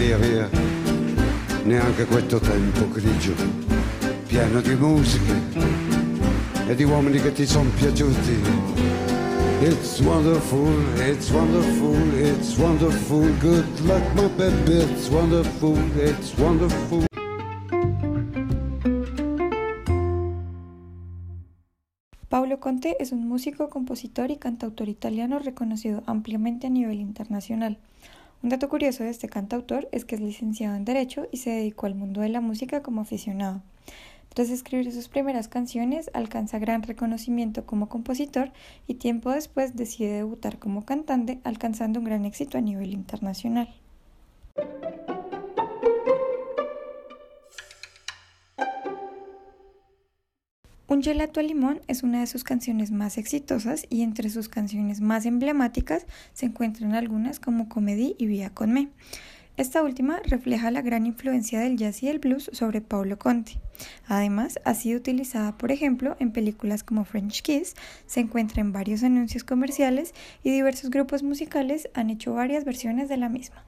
via neanche questo tempo grigio, di musiche e. It's wonderful, it's wonderful, it's wonderful. Good luck, my baby, it's wonderful, it's wonderful. Paulo Conte es un músico, compositor y cantautor italiano reconocido ampliamente a nivel internacional. Un dato curioso de este cantautor es que es licenciado en Derecho y se dedicó al mundo de la música como aficionado. Tras escribir sus primeras canciones, alcanza gran reconocimiento como compositor y tiempo después decide debutar como cantante, alcanzando un gran éxito a nivel internacional. Un gelato al limón es una de sus canciones más exitosas y entre sus canciones más emblemáticas se encuentran algunas como Comedy y Vía con Me. Esta última refleja la gran influencia del jazz y el blues sobre Paulo Conte. Además, ha sido utilizada, por ejemplo, en películas como French Kiss, se encuentra en varios anuncios comerciales y diversos grupos musicales han hecho varias versiones de la misma.